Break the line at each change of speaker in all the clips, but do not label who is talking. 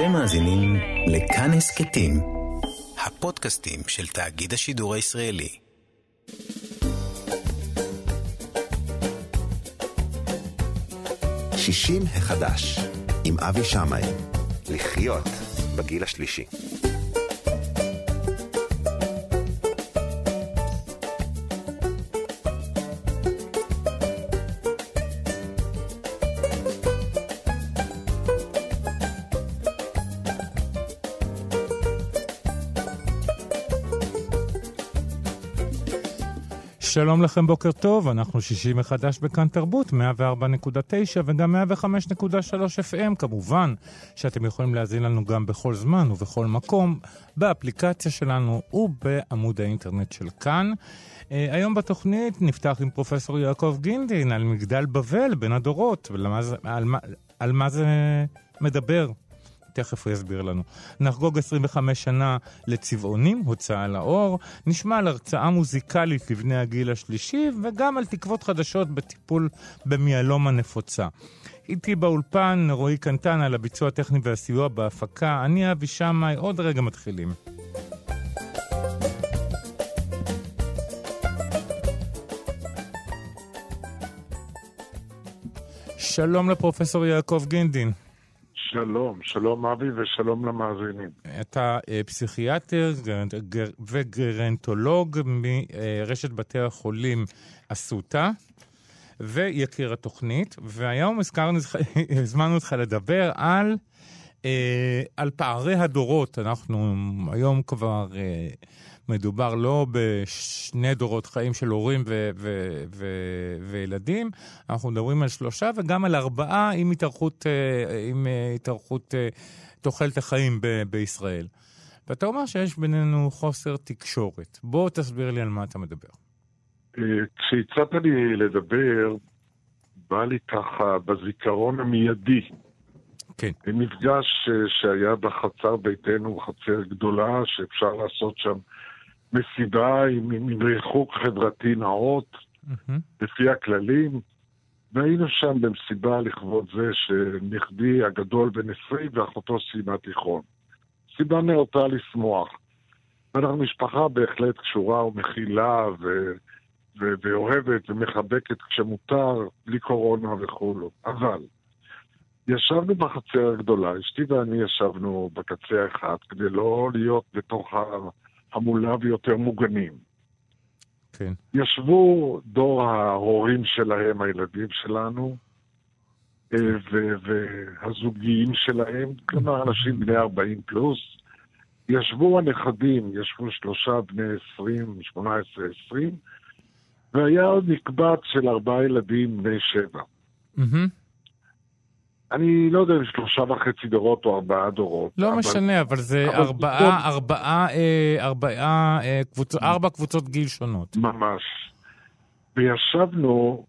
אתם מאזינים לכאן הסכתים, הפודקאסטים של תאגיד השידור הישראלי.
שישים החדש, עם אבי שמאי. לחיות בגיל השלישי.
שלום לכם, בוקר טוב, אנחנו שישי מחדש בכאן תרבות, 104.9 וגם 105.3 FM, כמובן שאתם יכולים להאזין לנו גם בכל זמן ובכל מקום, באפליקציה שלנו ובעמוד האינטרנט של כאן. Uh, היום בתוכנית נפתח עם פרופסור יעקב גינדין על מגדל בבל בין הדורות, ולמה על, מה, על מה זה מדבר. תכף הוא יסביר לנו. נחגוג 25 שנה לצבעונים, הוצאה לאור, נשמע על הרצאה מוזיקלית לבני הגיל השלישי, וגם על תקוות חדשות בטיפול במיאלומה נפוצה. איתי באולפן רועי קנטן על הביצוע הטכני והסיוע בהפקה. אני אבי שמאי, עוד רגע מתחילים. שלום לפרופסור יעקב גינדין.
שלום, שלום אבי ושלום למאזינים.
אתה אה, פסיכיאטר וגרנטולוג מרשת בתי החולים אסותא. ויקיר התוכנית, והיום הזמנו אותך לדבר על, אה, על פערי הדורות. אנחנו היום כבר אה, מדובר לא בשני דורות חיים של הורים ו- ו- ו- וילדים, אנחנו מדברים על שלושה וגם על ארבעה עם התארכות, אה, עם אה, התארכות אה, תוחלת החיים ב- בישראל. ואתה אומר שיש בינינו חוסר תקשורת. בוא תסביר לי על מה אתה מדבר.
כשהצעת לי לדבר, בא לי ככה בזיכרון המיידי.
כן.
מפגש שהיה בחצר ביתנו, חצר גדולה, שאפשר לעשות שם מסיבה עם, עם ריחוק חברתי נאות, mm-hmm. לפי הכללים, והיינו שם במסיבה לכבוד זה שנכדי הגדול בן 20 ואחותו סיימה תיכון. סיבה נאותה לשמוח. ואנחנו משפחה בהחלט קשורה ומכילה ו... ו... ואוהבת ומחבקת כשמותר, בלי קורונה וכולו. אבל ישבנו בחצר הגדולה, אשתי ואני ישבנו בקצה האחד כדי לא להיות בתוך ה... המולה ויותר מוגנים.
כן.
ישבו דור ההורים שלהם, הילדים שלנו, אה, והזוגיים שלהם, כלומר אנשים בני 40 פלוס. ישבו הנכדים, ישבו שלושה בני 20, 18, 20, והיה עוד מקבץ של ארבעה ילדים בני שבע. Mm-hmm. אני לא יודע אם שלושה וחצי דורות או ארבעה דורות.
לא אבל... משנה, אבל זה אבל ארבעה, פתאום... ארבעה, אה, ארבעה, אה, קבוצות, ארבע קבוצות גיל שונות.
ממש. וישבנו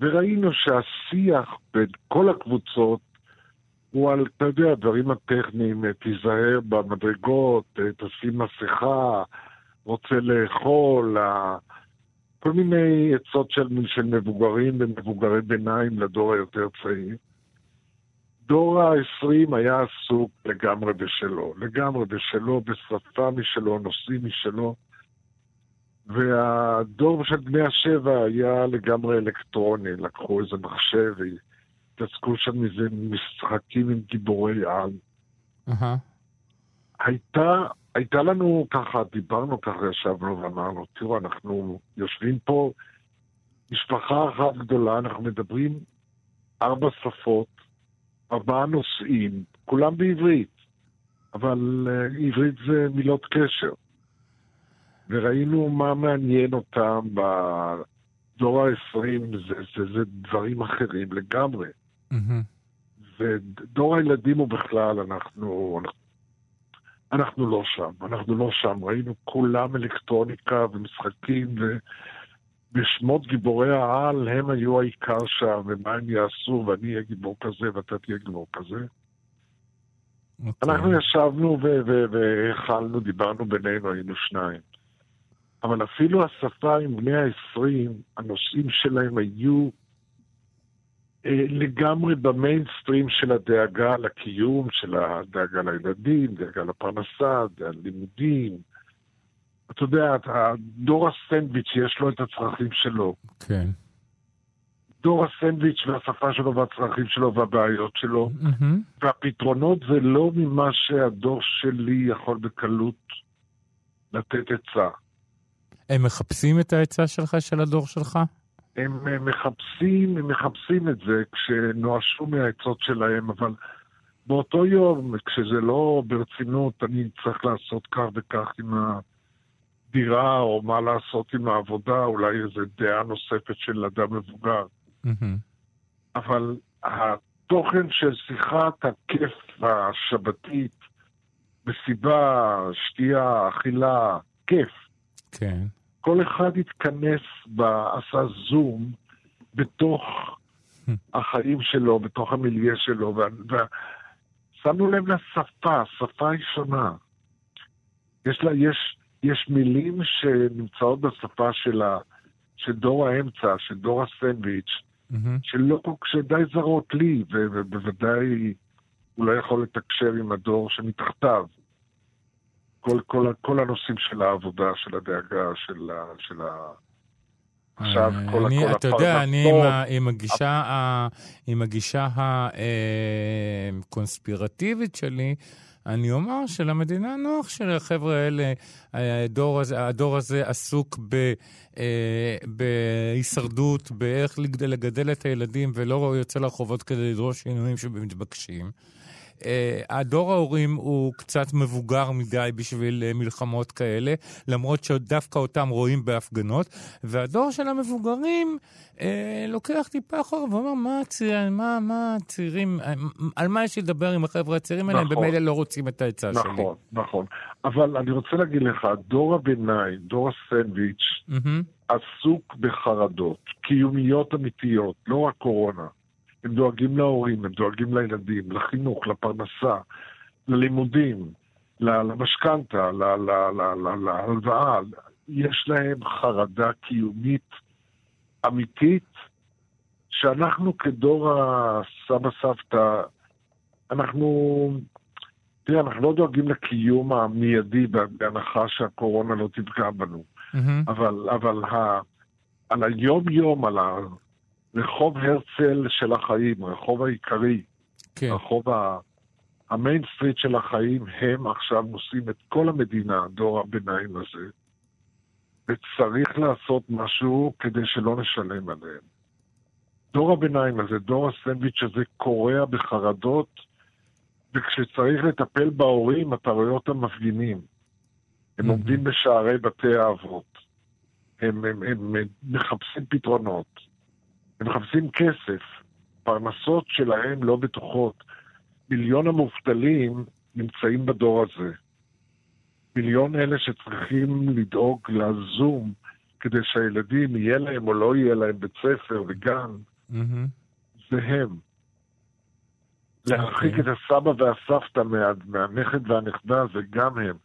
וראינו שהשיח בין כל הקבוצות הוא על, אתה יודע, הדברים הטכניים, אה, תיזהר במדרגות, אה, תשים מסכה, רוצה לאכול, כל מיני עצות של, של מבוגרים ומבוגרי ביניים לדור היותר צעיר. דור ה-20 היה עסוק לגמרי בשלו, לגמרי בשלו, בשפה משלו, נושאים משלו. והדור של בני השבע היה לגמרי אלקטרוני, לקחו איזה מחשב והתעסקו שם איזה משחקים עם גיבורי על. Uh-huh. הייתה, הייתה לנו ככה, דיברנו ככה, ישבנו ואמרנו, תראו, אנחנו יושבים פה, משפחה אחת גדולה, אנחנו מדברים ארבע שפות, ארבעה נושאים, כולם בעברית, אבל uh, עברית זה מילות קשר. וראינו מה מעניין אותם בדור ה-20, זה, זה, זה דברים אחרים לגמרי. Mm-hmm. ודור הילדים הוא בכלל, אנחנו, אנחנו, אנחנו לא שם, אנחנו לא שם. ראינו כולם אלקטרוניקה ומשחקים ו... בשמות גיבורי העל הם היו העיקר שם, ומה הם יעשו, ואני אהיה גיבור כזה ואתה תהיה גיבור כזה. Okay. אוקיי. אנחנו ישבנו והאכלנו, דיברנו בינינו, היינו שניים. אבל אפילו השפה עם בני ה-20, הנושאים שלהם היו אה, לגמרי במיינסטרים של הדאגה לקיום, של הדאגה לילדים, דאגה לפרנסה, דאגה ללימודים. אתה יודע, דור הסנדוויץ' יש לו את הצרכים שלו.
כן.
דור הסנדוויץ' והשפה שלו והצרכים שלו והבעיות שלו, mm-hmm. והפתרונות זה לא ממה שהדור שלי יכול בקלות לתת עצה.
הם מחפשים את העצה שלך, של הדור שלך?
הם מחפשים, הם מחפשים את זה כשנואשו מהעצות שלהם, אבל באותו יום, כשזה לא ברצינות, אני צריך לעשות כך וכך עם הדירה, או מה לעשות עם העבודה, אולי איזו דעה נוספת של אדם מבוגר. Mm-hmm. אבל התוכן של שיחת הכיף השבתית, מסיבה, שתייה, אכילה, כיף.
כן.
כל אחד התכנס, עשה זום בתוך החיים שלו, בתוך המיליה שלו, ושמנו לב לשפה, השפה היא שונה. יש לה, יש, יש מילים שנמצאות בשפה של, ה, של דור האמצע, של דור הסנדוויץ', mm-hmm. שלא, שדי זרות לי, ובוודאי הוא לא יכול לתקשר עם הדור שמתחתיו. כל, כל, כל הנושאים של העבודה, של הדאגה, של ה... של ה...
עכשיו כל, כל אתה יודע, אני עם, הגישה, ה, עם הגישה הקונספירטיבית שלי, אני אומר שלמדינה נוח שלחבר'ה האלה, הדור הזה, הדור הזה עסוק ב, אה, בהישרדות, באיך לגדל את הילדים, ולא יוצא לרחובות כדי לדרוש שינויים שמתבקשים. אה, הדור ההורים הוא קצת מבוגר מדי בשביל אה, מלחמות כאלה, למרות שדווקא אותם רואים בהפגנות, והדור של המבוגרים אה, לוקח טיפה אחורה ואומר, מה הצעירים, מה, מה הצעירים, אה, על מה יש לדבר עם החבר'ה הצעירים האלה, נכון, הם במילא לא רוצים את העצה
נכון,
שלי.
נכון, נכון. אבל אני רוצה להגיד לך, דור הביניים, דור הסנדוויץ', mm-hmm. עסוק בחרדות קיומיות אמיתיות, לא רק קורונה. הם דואגים להורים, הם דואגים לילדים, לחינוך, לפרנסה, ללימודים, למשכנתה, להלוואה. יש להם חרדה קיומית אמיתית, שאנחנו כדור הסבא סבתא, אנחנו, תראה, אנחנו לא דואגים לקיום המיידי בהנחה שהקורונה לא תפגע בנו. Mm-hmm. אבל, אבל ה, על היום-יום, על רחוב הרצל של החיים, רחוב העיקרי, כן. רחוב ה... המיין סטריט של החיים, הם עכשיו נושאים את כל המדינה, דור הביניים הזה, וצריך לעשות משהו כדי שלא נשלם עליהם. דור הביניים הזה, דור הסנדוויץ' הזה, קורע בחרדות, וכשצריך לטפל בהורים, אתה רואה אותם מפגינים. הם mm-hmm. עומדים בשערי בתי האבות. הם, הם, הם, הם מחפשים פתרונות. הם מחפשים כסף, פרנסות שלהם לא בטוחות. מיליון המובטלים נמצאים בדור הזה. מיליון אלה שצריכים לדאוג לזום כדי שהילדים, יהיה להם או לא יהיה להם בית ספר וגן, mm-hmm. זה הם. להרחיק okay. אוקיי. את הסבא והסבתא מה, מהנכד והנכדה זה גם הם.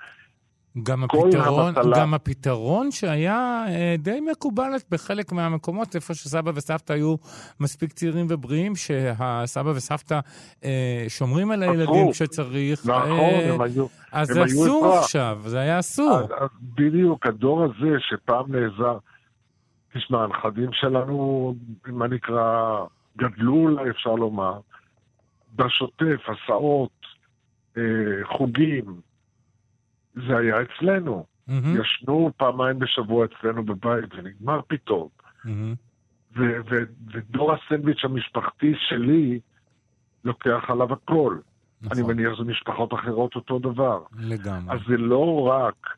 גם הפתרון, גם הפתרון שהיה אה, די מקובל בחלק מהמקומות, איפה שסבא וסבתא היו מספיק צעירים ובריאים, שהסבא וסבתא אה, שומרים על הילדים כשצריך.
נכון, אה, הם היו...
אז זה אסור עכשיו, זה היה אסור. אז,
אז בדיוק, הדור הזה שפעם נעזר, תשמע, הנכדים שלנו, מה נקרא, גדלו אולי, אפשר לומר, בשוטף, הסעות, אה, חוגים, זה היה אצלנו. Mm-hmm. ישנו פעמיים בשבוע אצלנו בבית, ונגמר פתאום. Mm-hmm. ו- ו- ודור הסנדוויץ' המשפחתי שלי לוקח עליו הכל. נכון. אני מניח שזה משפחות אחרות אותו דבר.
לגמרי.
אז זה לא רק,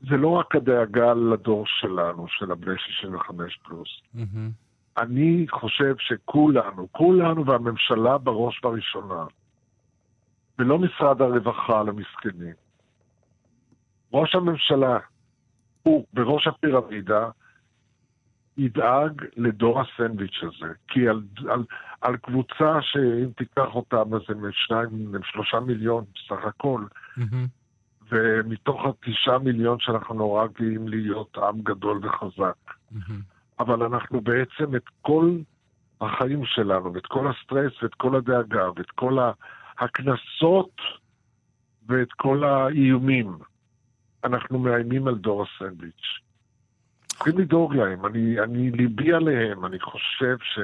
זה לא רק הדאגה לדור שלנו, של הבני 65 פלוס. Mm-hmm. אני חושב שכולנו, כולנו והממשלה בראש ובראשונה, ולא משרד הרווחה למסכנים, ראש הממשלה הוא בראש הפירמידה, ידאג לדור הסנדוויץ' הזה. כי על, על, על קבוצה שאם תיקח אותם אז הם שניים, הם שלושה מיליון בסך הכל, mm-hmm. ומתוך התשעה מיליון שאנחנו נורא גאים להיות עם גדול וחזק. Mm-hmm. אבל אנחנו בעצם את כל החיים שלנו, ואת כל הסטרס, ואת כל הדאגה, ואת כל הקנסות, ואת כל האיומים. אנחנו מאיימים על דור הסנדוויץ'. צריכים לדאוג להם, אני, אני ליבי עליהם, אני חושב ש...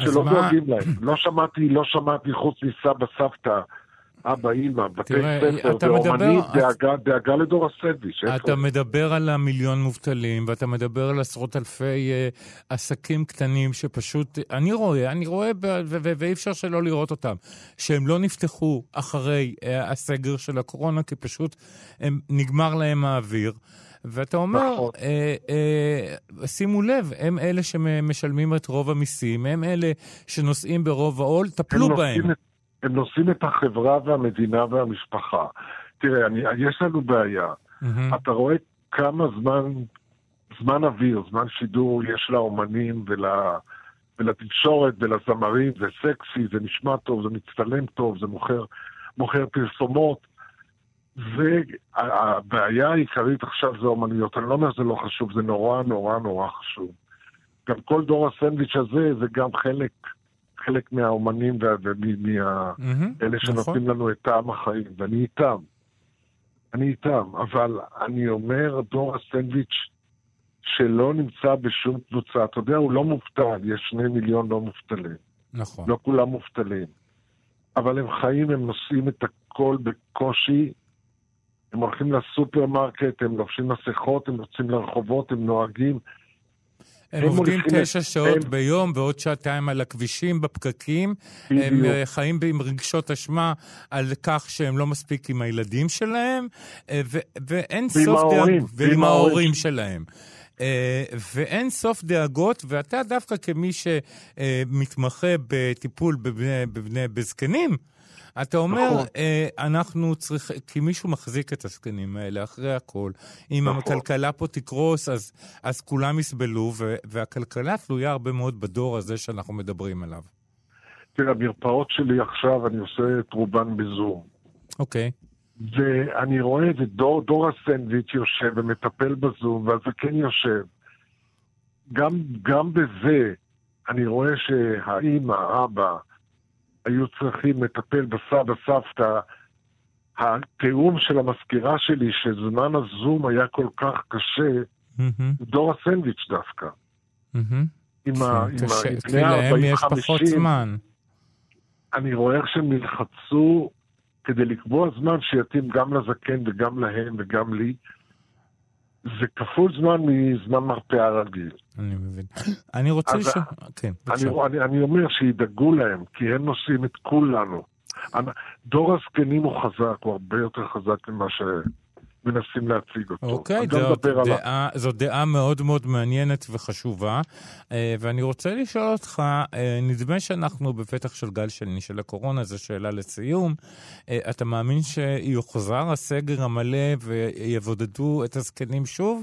שלא דואגים להם. לא שמעתי, לא שמעתי חוץ מסבא, סבתא, אבא, אימא, בתי ספר ואומנית, דאגה, דאגה לדור הסנדוויץ'.
אתה מדבר על המיליון מובטלים, ואתה מדבר על עשרות אלפי uh, עסקים קטנים שפשוט, אני רואה, אני רואה, ואי אפשר שלא לראות אותם, שהם לא נפתחו אחרי uh, הסגר של הקורונה, כי פשוט הם, נגמר להם האוויר. ואתה אומר, נכון. אה, אה, שימו לב, הם אלה שמשלמים את רוב המיסים, הם אלה שנושאים ברוב העול, טפלו בהם.
את, הם נושאים את החברה והמדינה והמשפחה. תראה, אני, יש לנו בעיה. Mm-hmm. אתה רואה כמה זמן, זמן אוויר, זמן שידור יש לאומנים ול... ולתקשורת ולזמרים, זה סקסי, זה נשמע טוב, זה מצטלם טוב, זה מוכר, מוכר פרסומות. והבעיה העיקרית עכשיו זה אומנויות. אני לא אומר שזה לא חשוב, זה נורא נורא נורא חשוב. גם כל דור הסנדוויץ' הזה זה גם חלק, חלק מהאומנים ומאלה mm-hmm, שנותנים נכון. לנו את טעם החיים, ואני איתם. אני איתם, אבל אני אומר, דור הסנדוויץ' שלא נמצא בשום קבוצה, אתה יודע, הוא לא מובטל, יש שני מיליון לא מובטלים.
נכון.
לא כולם מובטלים. אבל הם חיים, הם נושאים את הכל בקושי, הם הולכים לסופרמרקט, הם לובשים מסכות, הם יוצאים לרחובות, הם נוהגים.
הם, עובדים תשע. שעות הם... ביום ועוד שעתיים על הכבישים, בפקקים. בדיוק. הם אה, חיים עם רגשות אשמה על כך שהם לא מספיק עם הילדים שלהם, אה, ו- ואין סוף דאגות. ועם ההורים שלהם. Uh, ואין סוף דאגות, ואתה דווקא כמי שמתמחה בטיפול בבני, בבני, בזקנים, אתה אומר, נכון. אה, אנחנו צריכים, כי מישהו מחזיק את הזקנים האלה אחרי הכל. אם נכון. הכלכלה פה תקרוס, אז, אז כולם יסבלו, ו, והכלכלה תלויה הרבה מאוד בדור הזה שאנחנו מדברים עליו.
תראה, המרפאות שלי עכשיו, אני עושה את רובן בזום.
אוקיי.
ואני רואה את דור, דור הסנדוויץ' יושב ומטפל בזום, והזקן יושב. גם, גם בזה אני רואה שהאימא, אבא, היו צריכים לטפל בסבא סבתא, התיאום של המזכירה שלי, שזמן הזום היה כל כך קשה, mm-hmm. דור הסנדוויץ' דווקא. Mm-hmm. עם
בני ה-40-50. יש פחות זמן.
אני רואה איך שהם נלחצו כדי לקבוע זמן שיתאים גם לזקן וגם להם וגם לי. זה כפול זמן מזמן מרפאה רגיל.
אני מבין. אני רוצה לשאול... כן,
בבקשה. אני, אני אומר שידאגו להם, כי הם נושאים את כולנו. דור הזקנים הוא חזק, הוא הרבה יותר חזק ממה שמנסים להציג אותו.
אוקיי, זאת דעה, זו דעה מאוד מאוד מעניינת וחשובה. אה, ואני רוצה לשאול אותך, אה, נדמה שאנחנו בפתח של גל שני של הקורונה, זו שאלה לסיום. אה, אתה מאמין שיוחזר הסגר המלא ויבודדו את הזקנים שוב?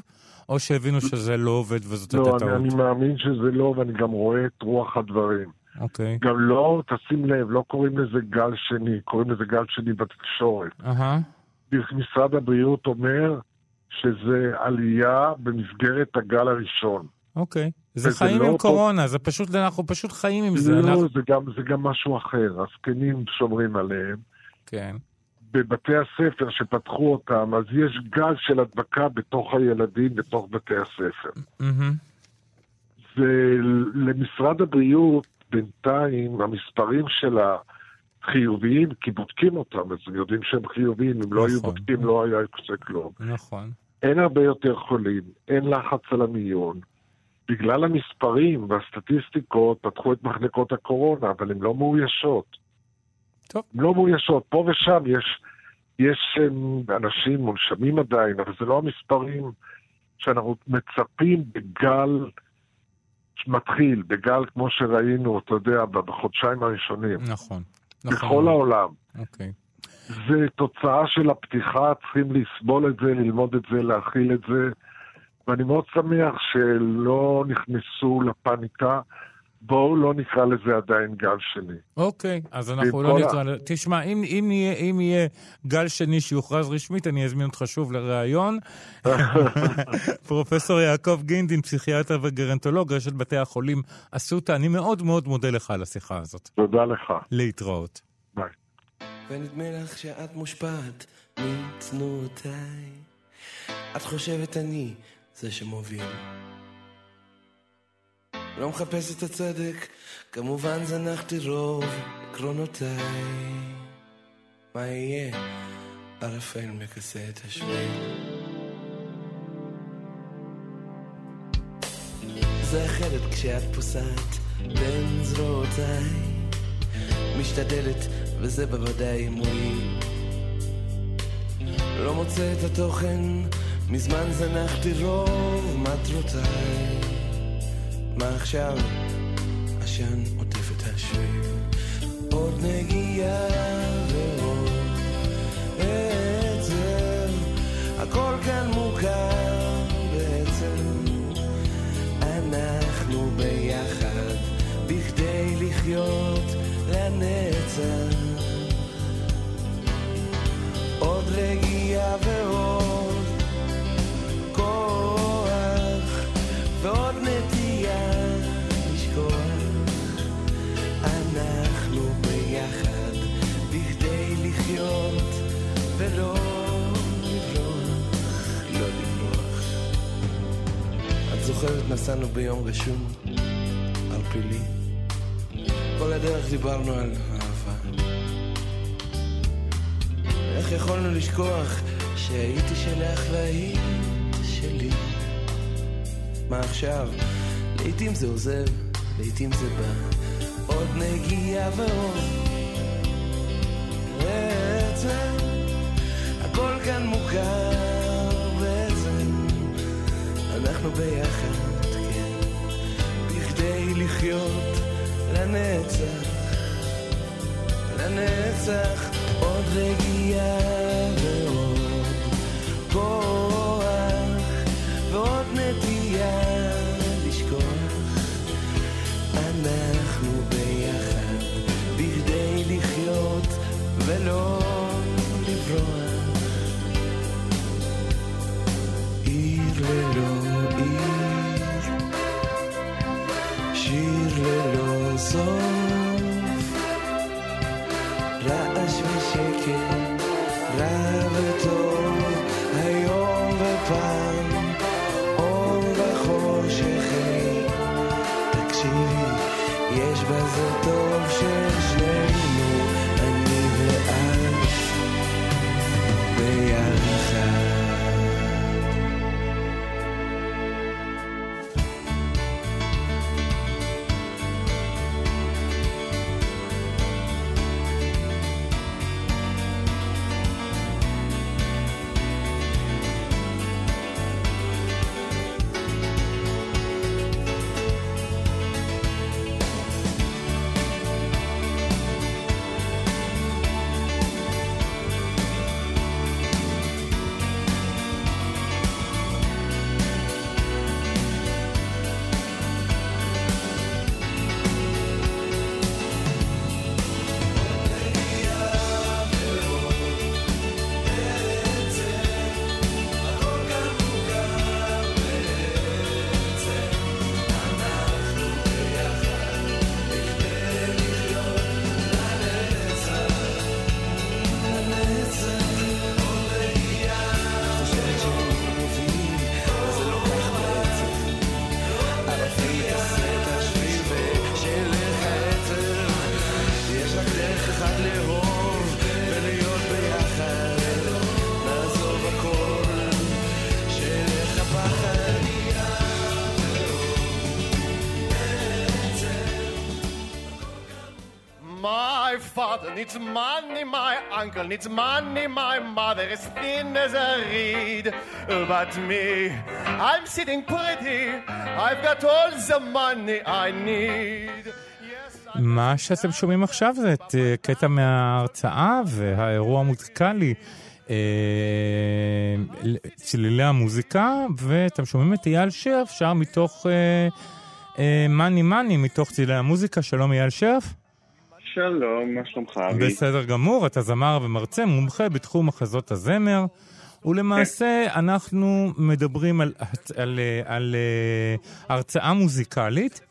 או שהבינו שזה לא עובד וזאת הייתה טעות?
לא, אני מאמין שזה לא, ואני גם רואה את רוח הדברים.
אוקיי.
Okay. גם לא, תשים לב, לא קוראים לזה גל שני, קוראים לזה גל שני בתקשורת.
אהה.
Uh-huh. משרד הבריאות אומר שזה עלייה במסגרת הגל הראשון.
אוקיי. Okay. זה חיים לא עם קורונה, זה פשוט, אנחנו פשוט חיים עם זה.
לא,
אנחנו...
זה, גם, זה גם משהו אחר. הזקנים שומרים עליהם.
כן.
בבתי הספר שפתחו אותם, אז יש גל של הדבקה בתוך הילדים, בתוך בתי הספר. ולמשרד הבריאות, בינתיים, המספרים של החיוביים, כי בודקים אותם, אז הם יודעים שהם חיוביים, אם נכון. לא היו נכון. בודקים לא היה יוצא כלום.
נכון.
אין הרבה יותר חולים, אין לחץ על המיון. בגלל המספרים והסטטיסטיקות פתחו את מחלקות הקורונה, אבל הן לא מאוישות.
טוב.
לא מאוישות. פה ושם יש, יש אנשים מונשמים עדיין, אבל זה לא המספרים שאנחנו מצפים בגל מתחיל, בגל כמו שראינו, אתה יודע, בחודשיים הראשונים.
נכון.
נכון. בכל העולם.
אוקיי.
זה תוצאה של הפתיחה, צריכים לסבול את זה, ללמוד את זה, להכיל את זה. ואני מאוד שמח שלא נכנסו לפאניקה. בואו לא נקרא לזה עדיין גל שני.
אוקיי, אז אנחנו לא נקרא לזה... תשמע, אם, אם, יהיה, אם יהיה גל שני שיוכרז רשמית, אני אזמין אותך שוב לראיון. פרופסור יעקב גינדין, פסיכיאטר וגרנטולוג, רשת בתי החולים אסותא, אני מאוד מאוד מודה לך על השיחה הזאת.
תודה לך.
להתראות.
ביי.
ונדמה לך שאת מושפעת מצנועותיי. את חושבת אני זה שמוביל. לא מחפש את הצדק, כמובן זנחתי רוב עקרונותיי. מה יהיה? ערפל מכסה את השביל. זה אחרת כשאת פוסעת בין זרועותיי. משתדלת, וזה בוודאי מועיל. לא מוצא את התוכן, מזמן זנחתי רוב מטרותיי. מה עכשיו? עשן עוטף את השביל, עוד נגיעה ועוד עצם, הכל כאן מוכר בעצם. אנחנו ביחד, בכדי לחיות לנצח. עוד רגיעה ועוד זוכרת נסענו ביום רשום על פילי? כל הדרך דיברנו על אהבה. איך יכולנו לשכוח שהייתי שלך והיית שלי? מה עכשיו? לעתים זה עוזב, לעתים זה בא. עוד נגיעה ועוד בעצם הכל כאן מוכר אנחנו ביחד, כן. בכדי לחיות לנצח לנצח
father needs money, my uncle needs money, my mother is thin as a reed. But me, I'm sitting pretty, I've got all the money I need.
מה שאתם שומעים עכשיו זה את אה, קטע מההרצאה והאירוע המוזיקלי. אה, צלילי המוזיקה, ואתם שומעים את אייל שרף שר מתוך אה, מאני מאני מתוך צילי המוזיקה, שלום אייל שרף.
שלום, מה שלומך אבי?
בסדר גמור, אתה זמר ומרצה, מומחה בתחום מחזות הזמר. ולמעשה כן. אנחנו מדברים על, על, על, על uh, הרצאה מוזיקלית,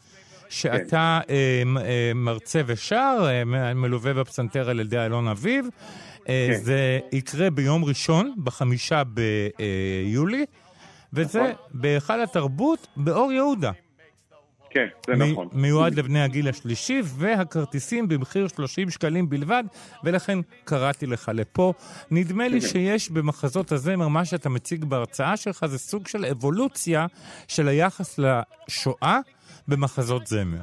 שאתה כן. uh, מרצה ושר, מלווה בפסנתר על ידי אלון אביב. כן. זה יקרה ביום ראשון, בחמישה ביולי, וזה נכון. בהיכל התרבות באור יהודה.
כן, זה מ- נכון.
מיועד לבני הגיל השלישי, והכרטיסים במחיר 30 שקלים בלבד, ולכן קראתי לך לפה. נדמה לי שיש במחזות הזמר, מה שאתה מציג בהרצאה שלך, זה סוג של אבולוציה של היחס לשואה במחזות זמר.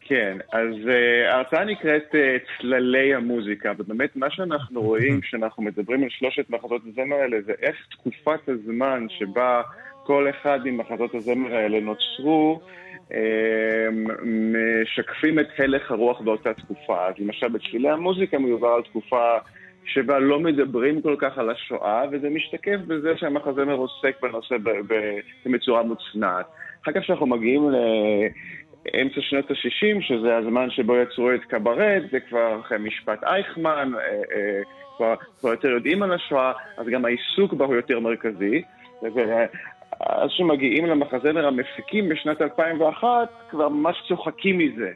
כן, אז uh, ההרצאה נקראת uh, צללי המוזיקה, ובאמת מה שאנחנו רואים כשאנחנו מדברים על שלושת מחזות הזמר האלה זה איך תקופת הזמן שבה כל אחד ממחזות הזמר האלה נוצרו משקפים את הלך הרוח באותה תקופה. אז למשל בצלילי המוזיקה מיובר על תקופה שבה לא מדברים כל כך על השואה, וזה משתקף בזה שהמחזמר עוסק בנושא בצורה מוצנעת. אחר כך כשאנחנו מגיעים לאמצע שנות ה-60, שזה הזמן שבו יצרו את קברט, זה כבר אחרי משפט אייכמן, אה, אה, כבר, כבר יותר יודעים על השואה, אז גם העיסוק בה הוא יותר מרכזי. אז שמגיעים למחזמר המפיקים בשנת 2001, כבר ממש צוחקים מזה.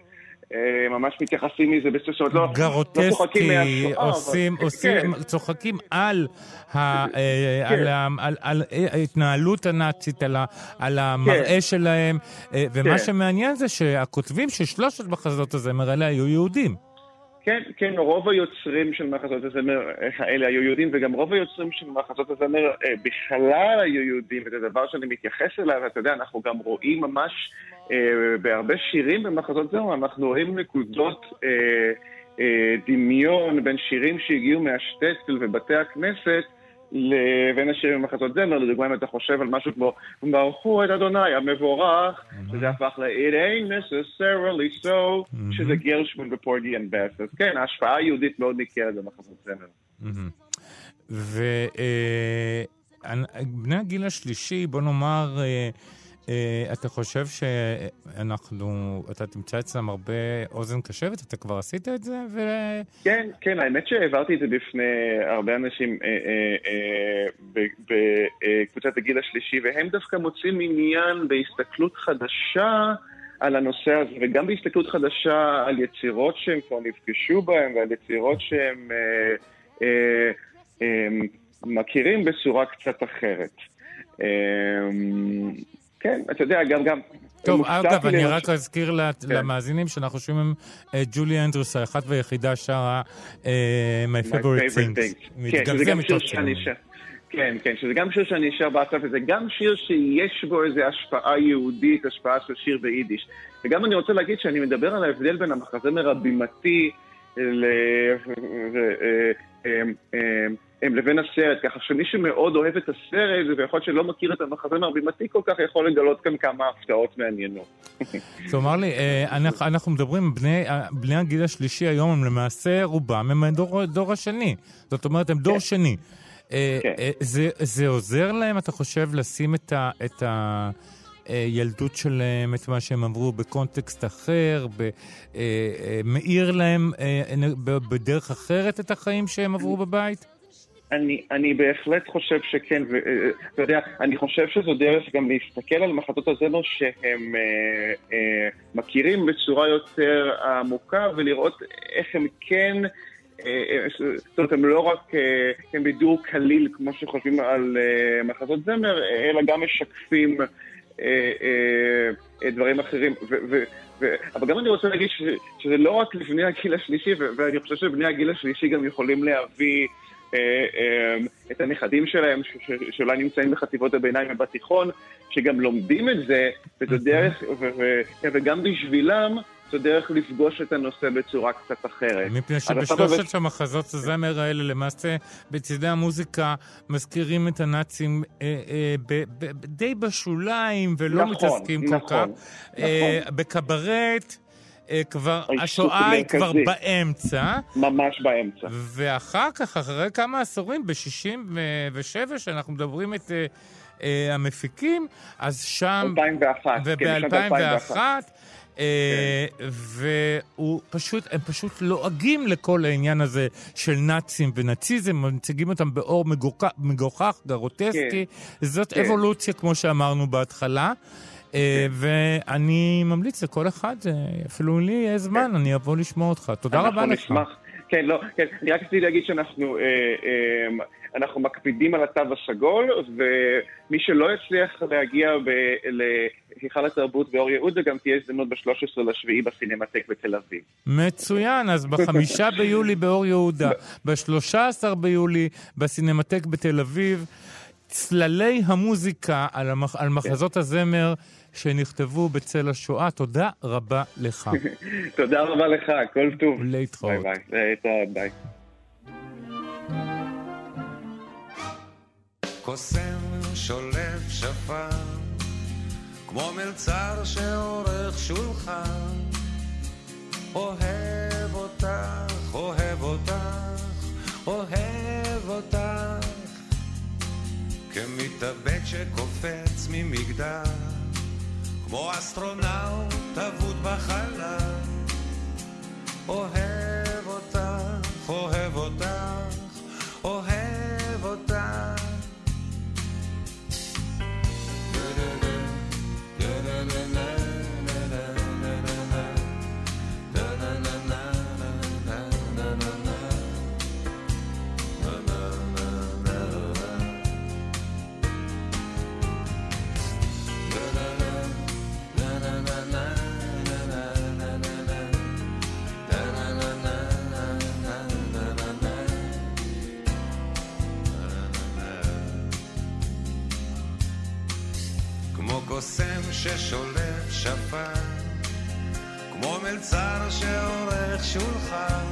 אה, ממש מתייחסים מזה בסופו לא,
לא צוחקים מהשואה. עושים, אבל... עושים, כן. צוחקים על, ה, אה, כן. על, על, על ההתנהלות הנאצית, על, ה, על המראה כן. שלהם, אה, ומה כן. שמעניין זה שהכותבים של שלושת מחזות הזמר האלה היו יהודים.
כן, כן, רוב היוצרים של מחזות הזמר האלה היו יהודים, וגם רוב היוצרים של מחזות הזמר אה, בכלל היו יהודים, וזה דבר שאני מתייחס אליו, אתה יודע, אנחנו גם רואים ממש אה, בהרבה שירים במחזות זמר, אנחנו רואים נקודות אה, אה, דמיון בין שירים שהגיעו מהשטטל ובתי הכנסת, לבין השירים במחזות זמר, לדוגמה אם אתה חושב על משהו כמו ברכו את אדוני המבורך, שזה הפך ל- It ain't necessarily so, שזה גרשמן ופורדי אנד בס. אז כן, ההשפעה היהודית מאוד ניכרת במחזות זמר.
ובני הגיל השלישי, בוא נאמר, אה, אה, אתה חושב שאנחנו, אתה תמצא אצלם הרבה אוזן קשבת? אתה כבר עשית את זה? ו...
כן, כן, האמת שהעברתי את זה בפני הרבה אנשים אה, אה, בקבוצת הגיל השלישי, והם דווקא מוצאים עניין בהסתכלות חדשה על הנושא הזה, וגם בהסתכלות חדשה על יצירות שהם כבר נפגשו בהן, ועל יצירות שהם מכירים בצורה קצת אחרת. כן, אתה יודע, גם גם...
טוב, אגב, אני רק אזכיר כן. למאזינים שאנחנו שומעים את ג'ולי אנדרוס, האחת והיחידה שרה אה, My Favorite Things.
מתגלגל מתוך כן, כן, שזה גם שיר שאני אשאר באסף, וזה גם שיר שיש בו איזו השפעה יהודית, השפעה של שיר ביידיש. וגם אני רוצה להגיד שאני מדבר על ההבדל בין המחזמר הבימתי ל... לבין הסרט, ככה שמי שמאוד אוהב את הסרט ויכול להיות שלא מכיר את המחזמר הבימתי כל כך, יכול לגלות כאן כמה הפתעות מעניינות.
תאמר לי, אה, אנחנו מדברים, בני, אה, בני הגיל השלישי היום הם למעשה רובם הם הדור, דור השני. זאת אומרת, הם דור כן. שני. אה, כן. זה, זה עוזר להם, אתה חושב, לשים את ה... הילדות שלהם, את מה שהם עברו בקונטקסט אחר, ב, מאיר להם בדרך אחרת את החיים שהם עברו בבית?
אני, אני בהחלט חושב שכן, ואתה יודע, אני חושב שזו דרך גם להסתכל על מחטות הזמר שהם אה, אה, מכירים בצורה יותר עמוקה ולראות איך הם כן, אה, זאת אומרת, הם לא רק, אה, הם בידור קליל כמו שחושבים על אה, מחטות זמר, אלא גם משקפים אה, אה, דברים אחרים. ו, ו, ו, אבל גם אני רוצה להגיד ש, שזה לא רק לבני הגיל השלישי, ואני חושב שבני הגיל השלישי גם יכולים להביא... אה, אה, את הנכדים שלהם, שאולי נמצאים בחטיבות הביניים ובתיכון, שגם לומדים את זה, וזו דרך, וגם בשבילם, זו דרך לפגוש את הנושא בצורה קצת אחרת.
מפני שבשלושת המחזות הזמר האלה, למעשה, בצדי המוזיקה מזכירים את הנאצים אה, אה, ב, ב, די בשוליים, ולא נכון, מתעסקים נכון, כל כך. נכון. אה, בקברט, אה, כבר, השואה היא כבר באמצע.
ממש באמצע.
ואחר כך, אחרי כמה עשורים, ב-67, שאנחנו מדברים את... אה, המפיקים, אז שם...
2001, כן, בשנת 2001.
וב-2001, אה, והוא פשוט, הם פשוט לועגים לכל העניין הזה של נאצים ונאציזם, מציגים אותם באור מגוחך, גרוטסקי. זאת
כן.
אבולוציה, כמו שאמרנו בהתחלה. אה, ואני ממליץ לכל אחד, אה, אפילו לי יהיה זמן, אני אבוא לשמוע אותך. תודה רבה
אנחנו
לך.
נשמח. כן, לא, כן, אני רק רציתי להגיד שאנחנו אה, אה, אנחנו מקפידים על התו הסגול, ומי שלא יצליח להגיע ב- להיכל התרבות באור יהודה, גם תהיה הזדמנות ב-13 לשביעי בסינמטק בתל אביב.
מצוין, אז בחמישה ביולי באור יהודה, ב-13 ביולי בסינמטק בתל אביב, צללי המוזיקה על, המח... על מחזות הזמר שנכתבו בצל השואה. תודה רבה לך.
תודה רבה לך, כל טוב.
להתראות.
ביי ביי. להתראות, ביי.
קוסם שולף שפן, כמו מלצר שעורך שולחן. אוהב אותך, אוהב אותך, אוהב אותך, כמתאבד שקופץ ממגדל, כמו אסטרונאוט אבוד בחלל. אוהב אותך, אוהב אותך, אוהב ששולף שפן, כמו מלצר שעורך שולחן.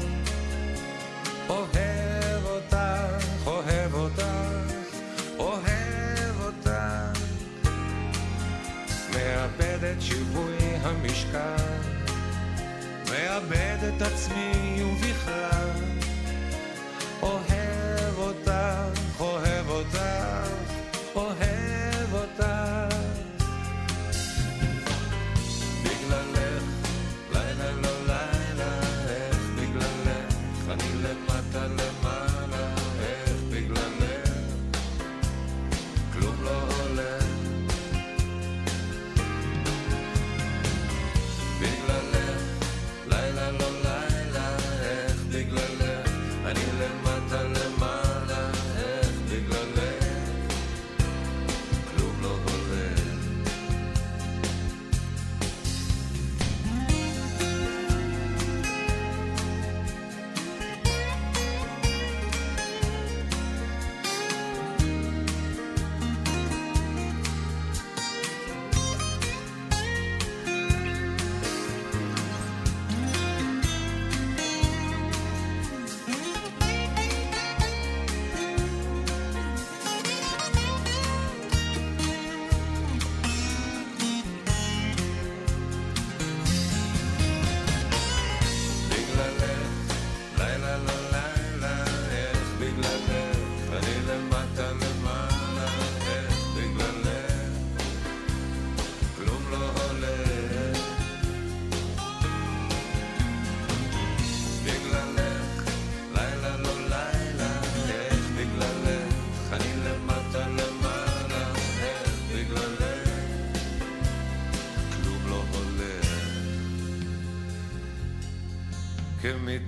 אוהב אותך, אוהב אותך, אוהב אותך. מאבד את שיווי המשקל, מאבד את עצמי ובכלל. אוהב אותך, אוהב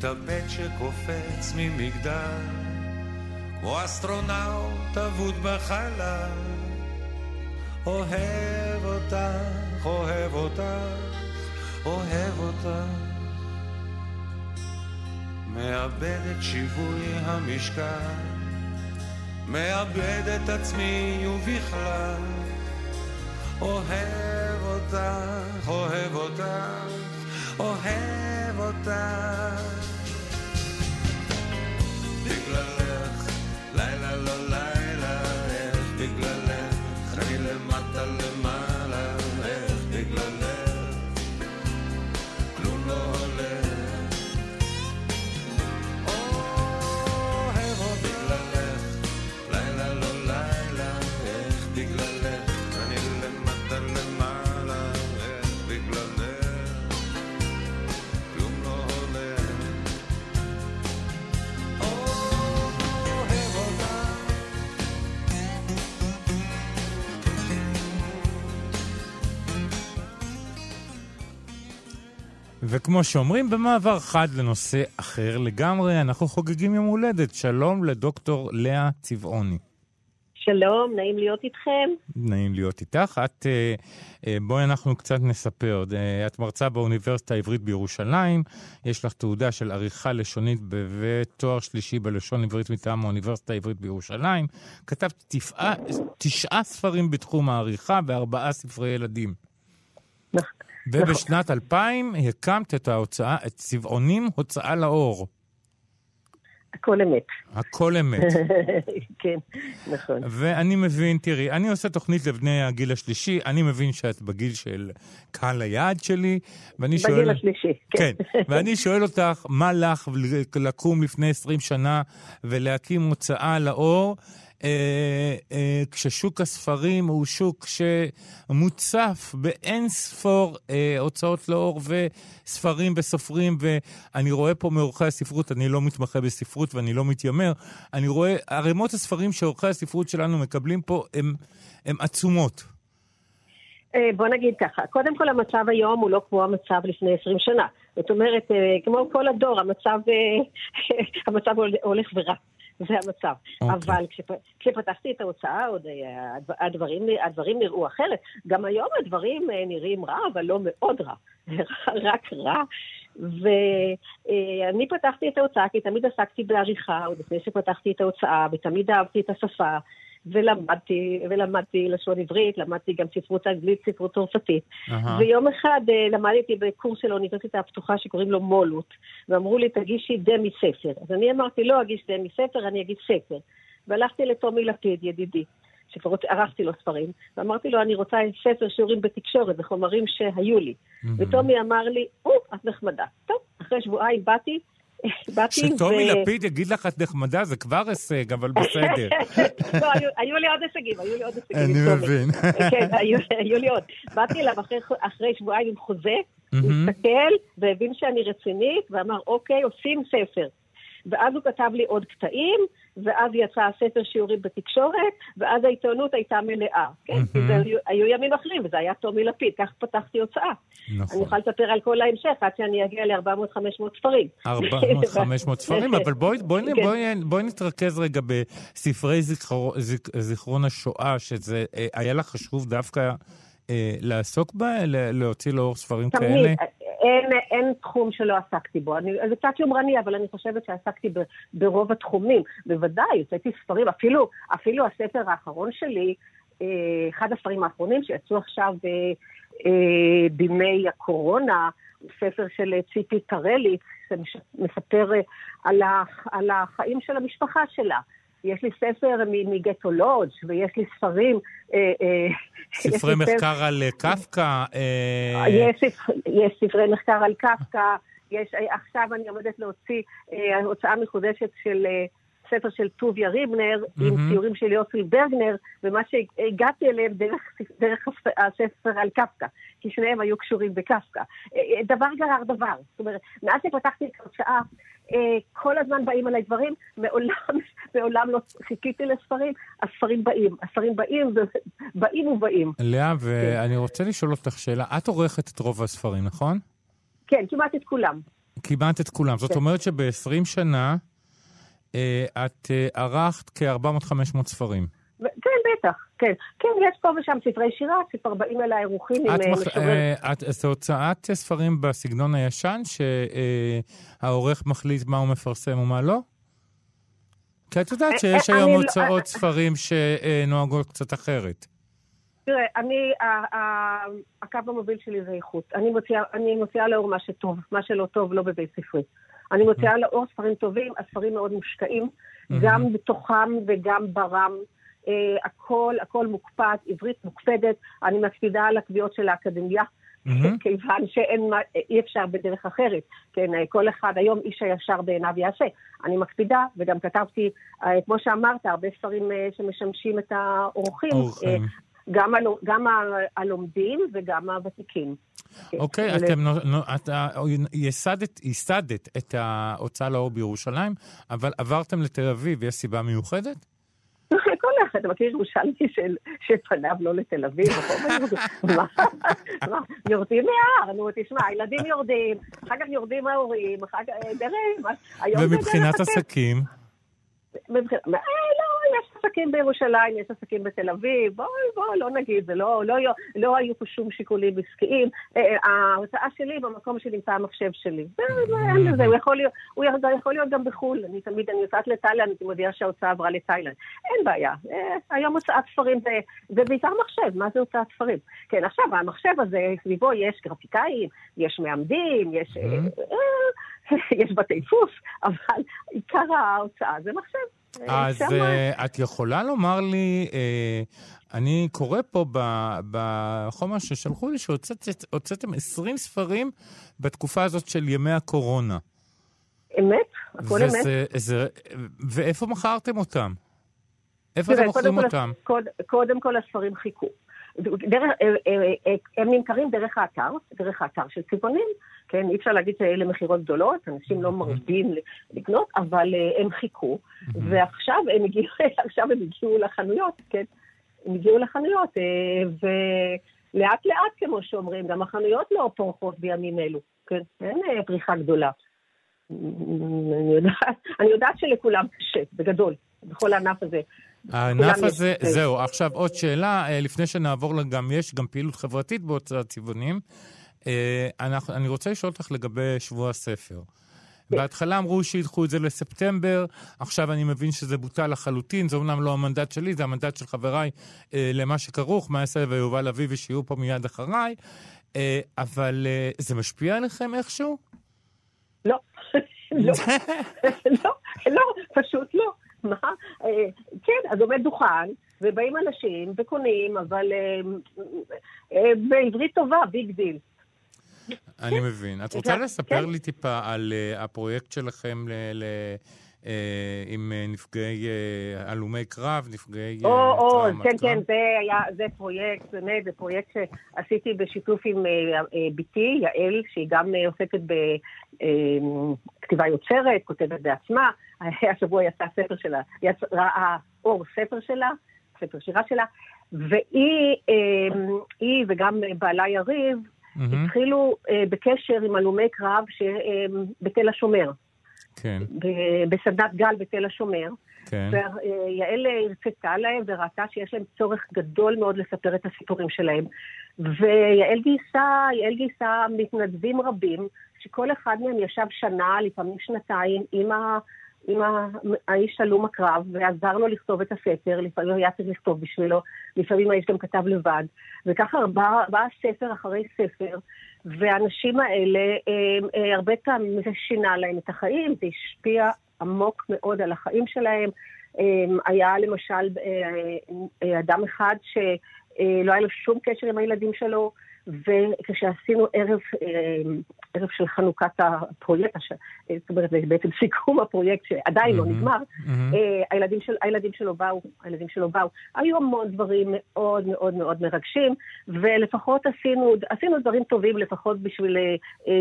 כמתאבד שקופץ ממגדל, כמו אסטרונאוט אבוד בחלל. אוהב אותך, אוהב אותך, אוהב אותך. מאבד את שיווי המשקל, מאבד את עצמי ובכלל. אוהב אותך, אוהב אותך, אוהב אותך.
וכמו שאומרים, במעבר חד לנושא אחר לגמרי, אנחנו חוגגים יום הולדת. שלום לדוקטור לאה צבעוני.
שלום, נעים להיות איתכם.
נעים להיות איתך. את, אה, אה, בואי אנחנו קצת נספר. אה, את מרצה באוניברסיטה העברית בירושלים, יש לך תעודה של עריכה לשונית ותואר שלישי בלשון עברית מטעם האוניברסיטה העברית בירושלים. כתבת תשעה ספרים בתחום העריכה וארבעה ספרי ילדים.
נכון.
ובשנת 2000 הקמת את ההוצאה, את צבעונים הוצאה לאור.
הכל אמת.
הכל אמת.
כן, נכון.
ואני מבין, תראי, אני עושה תוכנית לבני הגיל השלישי, אני מבין שאת בגיל של קהל היעד שלי, ואני שואל...
בגיל השלישי,
כן. כן, ואני שואל אותך, מה לך לקום לפני 20 שנה ולהקים הוצאה לאור? אה, אה, כששוק הספרים הוא שוק שמוצף באין ספור אה, הוצאות לאור וספרים וסופרים, ואני רואה פה מעורכי הספרות, אני לא מתמחה בספרות ואני לא מתיימר, אני רואה ערימות הספרים שעורכי הספרות שלנו מקבלים פה הן עצומות.
בוא נגיד ככה, קודם כל המצב היום הוא לא כמו המצב לפני 20 שנה. זאת אומרת, כמו כל הדור, המצב, המצב הולך ורע. זה המצב. Okay. אוקיי. אבל כשפ... כשפתחתי את ההוצאה, עוד אה, הדברים, הדברים נראו אחרת. גם היום הדברים אה, נראים רע, אבל לא מאוד רע. רק רע. ואני פתחתי את ההוצאה כי תמיד עסקתי בעריכה, עוד לפני שפתחתי את ההוצאה, ותמיד אהבתי את השפה. ולמדתי, ולמדתי לשון עברית, למדתי גם ספרות אנגלית, ספרות צרפתית. Uh-huh. ויום אחד uh, למדתי בקורס של האוניברסיטה הפתוחה שקוראים לו מולות, ואמרו לי, תגישי דמי ספר. אז אני אמרתי, לא אגיש דמי ספר, אני אגיד ספר. והלכתי לטומי לפיד, ידידי, שערכתי לו ספרים, ואמרתי לו, אני רוצה ספר שיעורים בתקשורת, וחומרים שהיו לי. Mm-hmm. וטומי אמר לי, או, את נחמדה. טוב, אחרי שבועיים באתי,
שטומי לפיד יגיד לך את נחמדה, זה כבר הישג, אבל בסדר.
לא, היו לי עוד הישגים, היו לי עוד הישגים.
אני מבין.
כן, היו לי עוד. באתי אליו אחרי שבועיים עם חוזה, הסתכל והבין שאני רצינית, ואמר, אוקיי, עושים ספר. ואז הוא כתב לי עוד קטעים, ואז יצא הספר שיעורים בתקשורת, ואז העיתונות הייתה מלאה. כן, כי זה היו, היו ימים אחרים, וזה היה טומי לפיד, כך פתחתי הוצאה. נכון. אני יכולה לספר על כל ההמשך, עד שאני אגיע ל-400-500 ספרים.
400-500 ספרים, אבל בואי, בואי, בואי, בואי, בואי נתרכז רגע בספרי זיכר, זיכרון השואה, שזה אה, היה לך חשוב דווקא... אה, לעסוק בה, להוציא לאור ספרים תמיד, כאלה? תמיד,
אין, אין תחום שלא עסקתי בו. אני, זה קצת יומרני, אבל אני חושבת שעסקתי ב, ברוב התחומים. בוודאי, הוצאתי ספרים, אפילו, אפילו הספר האחרון שלי, אה, אחד הספרים האחרונים שיצאו עכשיו ב, אה, בימי הקורונה, ספר של ציפי קרליץ, שמספר על החיים של המשפחה שלה. יש לי ספר מגטו לודג' ויש לי ספרים...
אה, אה, ספרי מחקר על אה, קפקא.
יש ספרי מחקר על קפקא. יש, עכשיו אני עומדת להוציא הוצאה מחודשת של ספר של טוביה ריבנר, mm-hmm. עם ציורים של יוסי ברגנר, ומה שהגעתי אליהם דרך, דרך הספר על קפקא, כי שניהם היו קשורים בקפקא. דבר גרר דבר. זאת אומרת, מאז שפתחתי את ההוצאה, אה, כל הזמן באים אליי דברים, מעולם, מעולם לא חיכיתי לספרים, הספרים באים, הספרים באים, באים ובאים.
לאה, ואני רוצה לשאול אותך שאלה, את עורכת את רוב הספרים, נכון?
כן, כמעט את כולם.
כמעט את כולם. זאת כן. אומרת שב-20 שנה אה, את אה, ערכת כ-400-500 ספרים.
כן, בטח, כן. כן, יש פה ושם ספרי שירה, שכבר באים אל האירוחים עם משורר.
זו הוצאת ספרים בסגנון הישן, שהעורך מחליט מה הוא מפרסם ומה לא? כי את יודעת שיש היום לא- הוצאות ספרים שנוהגות קצת אחרת.
תראה, אני, הקו המוביל שלי זה איכות. אני מוציאה לאור מה שטוב, מה שלא טוב לא בבית ספרי. אני מוציאה לאור ספרים טובים, הספרים מאוד מושקעים, גם בתוכם וגם ברם. אה, הכל, הכל מוקפד, עברית מוקפדת, אני מקפידה על הקביעות של האקדמיה. Mm-hmm. כיוון שאי אפשר בדרך אחרת. כן, כל אחד היום איש הישר בעיניו יעשה. אני מקפידה, וגם כתבתי, אה, כמו שאמרת, הרבה ספרים אה, שמשמשים את האורחים. אורחים. גם, הלא, גם הלומדים וגם הוותיקים.
אוקיי, okay, אתם, אתה ייסדת, ייסדת את ההוצאה לאור בירושלים, אבל עברתם לתל אביב, יש סיבה מיוחדת?
כל הולכת, אתה מכיר ירושלמי שפניו לא לתל אביב, יורדים מההר, נו תשמע, הילדים יורדים, אחר כך יורדים ההורים, אחר כך, דרך,
ומבחינת עסקים?
מבחינת, אה, לא, יש עסקים בירושלים, יש עסקים בתל אביב, בואי, בואי, לא נגיד, זה לא, לא, לא היו פה שום שיקולים עסקיים. אה, אה, ההוצאה שלי במקום שנמצא המחשב שלי. זה, אין לזה, הוא יכול להיות, הוא יכול להיות גם בחו"ל. אני תמיד, אני יוצאת לתאילנד, אני מודיעה שההוצאה עברה לתאילנד. אין בעיה. אה, היום הוצאת ספרים זה, זה בעיקר מחשב, מה זה הוצאת ספרים? כן, עכשיו, המחשב הזה, סביבו יש גרפיקאים, יש מעמדים, יש... יש בתי דפוס, אבל עיקר ההוצאה זה מחשב.
אז uh, את יכולה לומר לי, uh, אני קורא פה בחומר ששלחו לי שהוצאתם 20 ספרים בתקופה הזאת של ימי הקורונה.
אמת, הכל אמת.
זה, ואיפה מכרתם אותם? איפה אתם מוכרים אותם?
קוד, קודם כל הספרים חיכו. דרך, הם נמכרים דרך האתר, דרך האתר של צבעונים. כן? אי אפשר להגיד שאלה מכירות גדולות, אנשים לא מרבים לקנות, אבל uh, הם חיכו, ועכשיו הם הגיעו, עכשיו הם הגיעו לחנויות, כן? הם הגיעו לחנויות, uh, ולאט לאט, כמו שאומרים, גם החנויות לא פורחות בימים אלו, כן? אין uh, פריחה גדולה. אני יודעת, אני יודעת שלכולם קשה, בגדול, בכל הענף הזה.
הענף הזה, זהו, עכשיו עוד שאלה, לפני שנעבור גם, יש גם פעילות חברתית בהוצאת צבעונים. אה, אנחנו, אני רוצה לשאול אותך לגבי שבוע הספר. בהתחלה אמרו שידחו את זה לספטמבר, עכשיו אני מבין שזה בוטל לחלוטין, זה אומנם לא המנדט שלי, זה המנדט של חבריי אה, למה שכרוך, מה יעשה ויובל אביבי שיהיו פה מיד אחריי, אה, אבל אה, זה משפיע עליכם איכשהו?
לא, לא, לא, לא, פשוט לא. מה? אה, כן, אז עומד דוכן, ובאים אנשים וקונים, אבל אה, אה, בעברית טובה, big deal.
אני מבין. את רוצה לספר כן. לי טיפה על uh, הפרויקט שלכם uh, עם uh, נפגעי הלומי קרב, נפגעי
או, uh, או, כן, כן, זה פרויקט, באמת, זה פרויקט שעשיתי בשיתוף עם בתי, יעל, שהיא גם עוסקת בכתיבה יוצרת, כותבת בעצמה. השבוע יצא ספר שלה, יצאה אור ספר שלה, ספר שירה שלה, והיא וגם בעלה יריב, mm-hmm. התחילו uh, בקשר עם הלומי קרב ש, uh, בתל השומר.
כן.
בסדנת גל בתל השומר. כן. ויעל הרצתה להם וראתה שיש להם צורך גדול מאוד לספר את הסיפורים שלהם. ויעל גייסה, יעל גייסה מתנדבים רבים, שכל אחד מהם ישב שנה, לפעמים שנתיים, עם ה... עם האיש הלום הקרב, ועזר לו לכתוב את הספר, לפעמים היה צריך לכתוב בשבילו, לפעמים האיש גם כתב לבד, וככה בא, בא ספר אחרי ספר, והאנשים האלה, הם, הם, הרבה פעמים זה שינה להם את החיים, זה השפיע עמוק מאוד על החיים שלהם. הם, היה למשל אה, אדם אחד שלא היה לו שום קשר עם הילדים שלו, וכשעשינו ערב, אה, ערב של חנוכת הפרויקט, זאת אומרת, זה בעצם סיכום הפרויקט שעדיין לא נגמר, אה, הילדים, של, הילדים שלו באו, הילדים שלו באו. היו המון דברים מאוד מאוד מאוד מרגשים, ולפחות עשינו, עשינו דברים טובים לפחות בשביל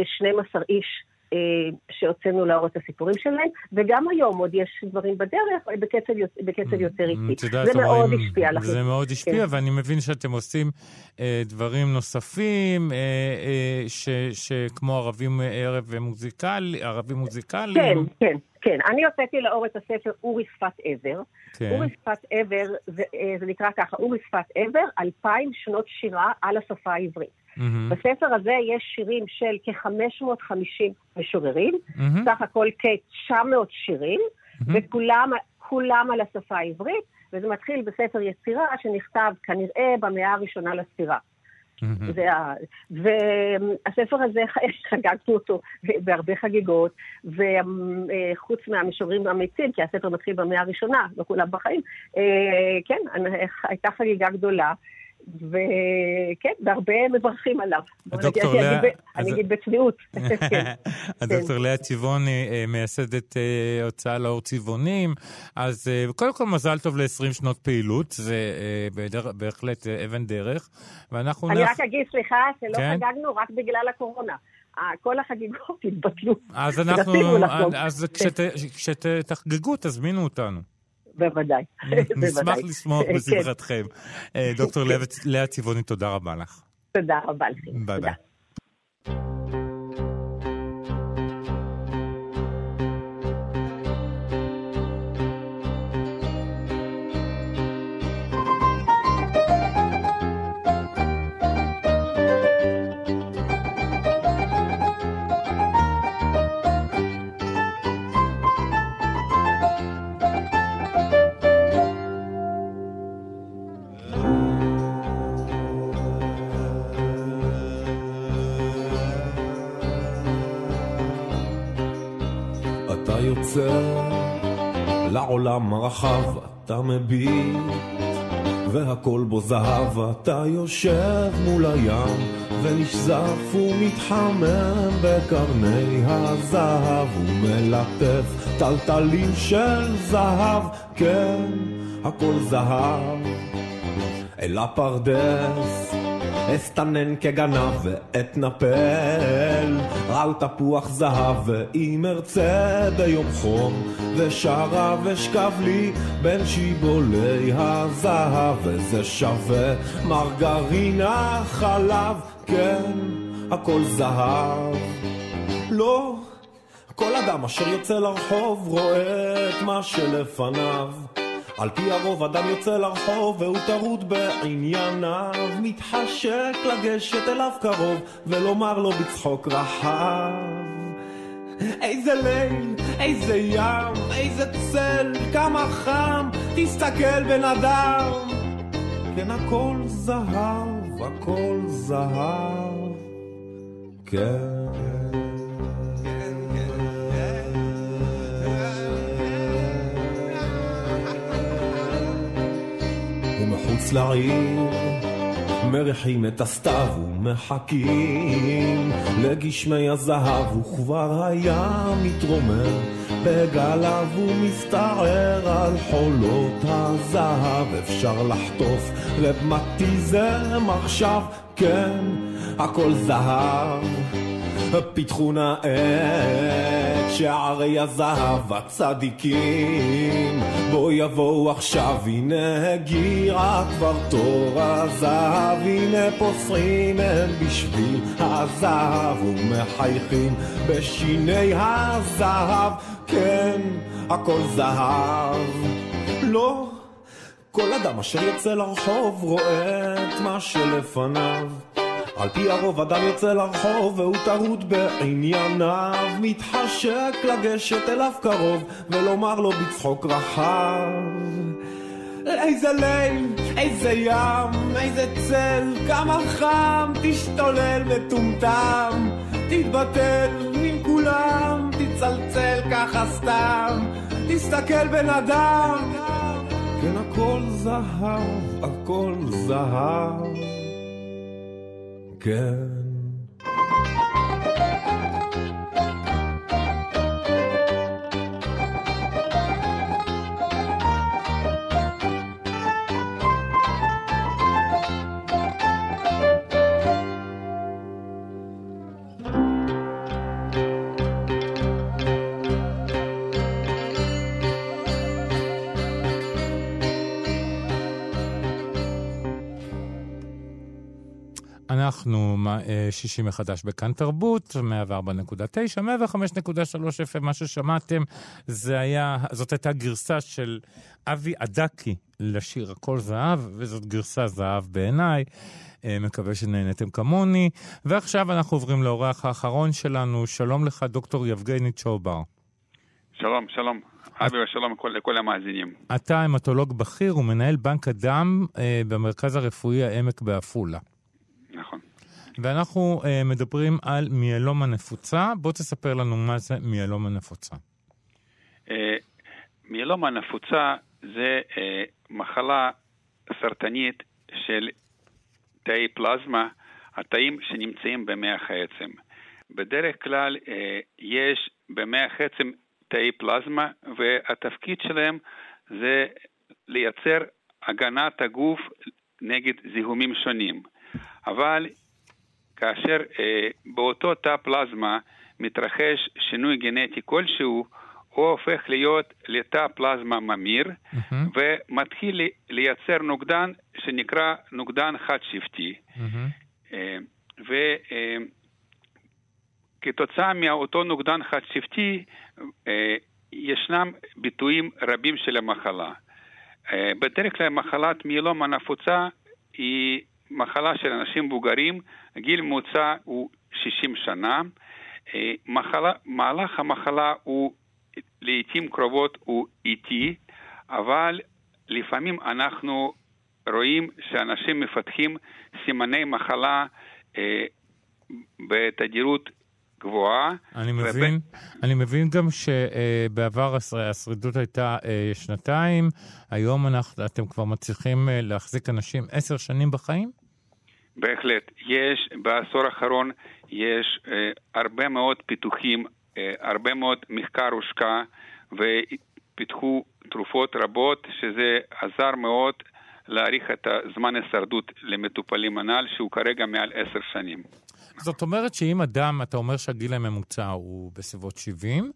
12 אה, איש. אה, שהוצאנו לאור את הסיפורים שלהם, וגם היום עוד יש דברים בדרך, בקצב, בקצב יותר איטי. זה מאוד השפיע לכם.
זה מאוד השפיע, כן. ואני מבין שאתם עושים אה, דברים נוספים, אה, אה, שכמו ערבים ערב מוזיקלי, ערבים מוזיקליים.
כן, כן. כן, אני הוצאתי לאור את הספר אורי שפת עבר. כן. אורי שפת עבר, זה, אה, זה נקרא ככה, אורי שפת עבר, אלפיים שנות שירה על השפה העברית. Mm-hmm. בספר הזה יש שירים של כ-550 משוררים, mm-hmm. סך הכל כ-900 שירים, mm-hmm. וכולם על השפה העברית, וזה מתחיל בספר יצירה שנכתב כנראה במאה הראשונה לספירה. Mm-hmm. והספר הזה, חגגנו אותו בהרבה חגיגות, וחוץ מהמשוררים האמיצים, כי הספר מתחיל במאה הראשונה, לא כולם בחיים, אה, כן, הייתה חגיגה גדולה. וכן, והרבה מברכים עליו.
הדוקטור לאה...
אני אגיד בצניעות.
הדוקטור לאה צבעוני, אה, מייסדת אה, הוצאה לאור צבעונים, אז אה, קודם כל מזל טוב ל-20 שנות פעילות, זה בהחלט אבן דרך,
ואנחנו... אני רק אגיד, סליחה, שלא כן? חגגנו רק בגלל הקורונה. כל החגיגות התבטלו.
אז אנחנו, אז כשתחגגו, תזמינו אותנו.
בוודאי.
נשמח לשמוח
כן.
בשמחתכם. אה, דוקטור לאה צבעוני, תודה רבה לך.
תודה רבה לכם.
ביי ביי.
לעולם הרחב, אתה מביט, והכל בו זהב, אתה יושב מול הים, ונשזף ומתחמם בקרני הזהב, ומלטף טלטלים של זהב, כן, הכל זהב. אל הפרדס אסתנן כגנב ואתנפל על תפוח זהב ואם ארצה ביום חום ושרה ושכב לי בין שיבולי הזהב וזה שווה מרגרינה חלב כן הכל זהב. לא כל אדם אשר יוצא לרחוב רואה את מה שלפניו על פי הרוב אדם יוצא לרחוב והוא טרוד בענייניו. מתחשק לגשת אליו קרוב ולומר לו בצחוק רחב. איזה ליל, איזה ים, איזה צל, כמה חם, תסתכל בן אדם. כן הכל זהב, הכל זהב. כן ומחוץ לעיר מריחים את הסתיו ומחכים. לגשמי הזהב וכבר היה מתרומם בגליו ומסתער על חולות הזהב. אפשר לחטוף רבמטיזם עכשיו כן הכל זהב פיתחו נא את שערי הזהב הצדיקים. בוא יבואו עכשיו הנה הגיע כבר תור הזהב הנה פוסרים הם בשביל הזהב ומחייכים בשיני הזהב. כן הכל זהב. לא כל אדם אשר יוצא לרחוב רואה את מה שלפניו על פי הרוב אדם יוצא לרחוב והוא טרוד בענייניו. מתחשק לגשת אליו קרוב ולומר לו בצחוק רחב. איזה ליל, איזה ים, איזה צל, כמה חם, תשתולל מטומטם, תתבטל עם כולם, תצלצל ככה סתם, תסתכל בן אדם, כן הכל זהב, הכל זהב. כן.
אנחנו אה, שישי מחדש בכאן תרבות, 104.9, 105.3 FM, מה ששמעתם, זה היה, זאת הייתה גרסה של אבי אדקי לשיר הכל זהב, וזאת גרסה זהב בעיניי. אה, מקווה שנהנתם כמוני. ועכשיו אנחנו עוברים לאורח האחרון שלנו. שלום לך, דוקטור יבגני צ'ובר.
שלום, שלום. אבי ושלום לכל, לכל המאזינים.
אתה המטולוג בכיר ומנהל בנק הדם אה, במרכז הרפואי העמק בעפולה. ואנחנו אה, מדברים על מיאלומה נפוצה. בוא תספר לנו מה זה מיאלומה נפוצה.
אה, מיאלומה נפוצה זה אה, מחלה סרטנית של תאי פלזמה, התאים שנמצאים במח העצם. בדרך כלל אה, יש במח העצם תאי פלזמה, והתפקיד שלהם זה לייצר הגנת הגוף נגד זיהומים שונים. אבל כאשר אה, באותו תא פלזמה מתרחש שינוי גנטי כלשהו, הוא הופך להיות לתא פלזמה ממיר,
Mm-hmm.
ומתחיל לי- לייצר נוגדן שנקרא נוגדן חד-שבטי.
Mm-hmm.
וכתוצאה מאותו נוגדן חד-שבטי, אה, ישנם ביטויים רבים של המחלה. אה, בדרך כלל מחלת מיילומה נפוצה היא מחלה של אנשים מבוגרים, גיל ממוצע הוא 60 שנה. אה, מחלה, מהלך המחלה הוא לעיתים קרובות הוא איטי, אבל לפעמים אנחנו רואים שאנשים מפתחים סימני מחלה אה, בתדירות גבוהה.
אני
וב-
מבין, אני מבין גם שבעבר השר- השרידות הייתה אה, שנתיים, היום אנחנו, אתם כבר מצליחים אה, להחזיק אנשים עשר שנים בחיים?
בהחלט. יש, בעשור האחרון יש אה, הרבה מאוד פיתוחים, אה, הרבה מאוד מחקר הושקע ופיתחו תרופות רבות, שזה עזר מאוד להאריך את הזמן הישרדות למטופלים הנ"ל, שהוא כרגע מעל עשר שנים.
זאת אומרת שאם אדם, אתה אומר שהגיל הממוצע הוא בסביבות 70,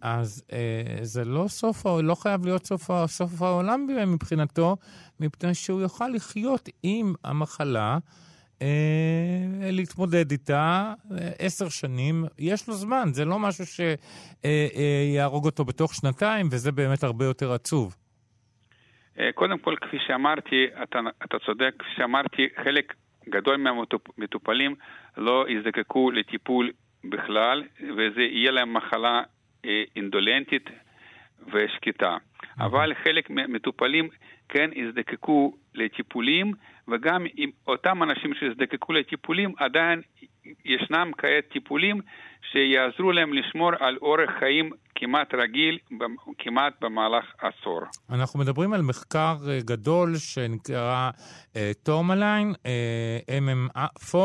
אז אה, זה לא סוף, לא חייב להיות סוף, סוף העולם מבחינתו, מפני שהוא יוכל לחיות עם המחלה, אה, להתמודד איתה אה, עשר שנים, יש לו זמן, זה לא משהו שיהרוג אותו בתוך שנתיים, וזה באמת הרבה יותר עצוב.
אה, קודם כל, כפי שאמרתי, אתה, אתה צודק, כפי שאמרתי, חלק גדול מהמטופלים לא יזדקקו לטיפול בכלל, וזה יהיה להם מחלה אה, אינדולנטית ושקטה. אבל חלק מהמטופלים כן יזדקקו לטיפולים, וגם עם אותם אנשים שיזדקקו לטיפולים, עדיין ישנם כעת טיפולים שיעזרו להם לשמור על אורח חיים כמעט רגיל, כמעט במהלך עשור.
אנחנו מדברים על מחקר אה, גדול שנקרא Tourmaline MM4,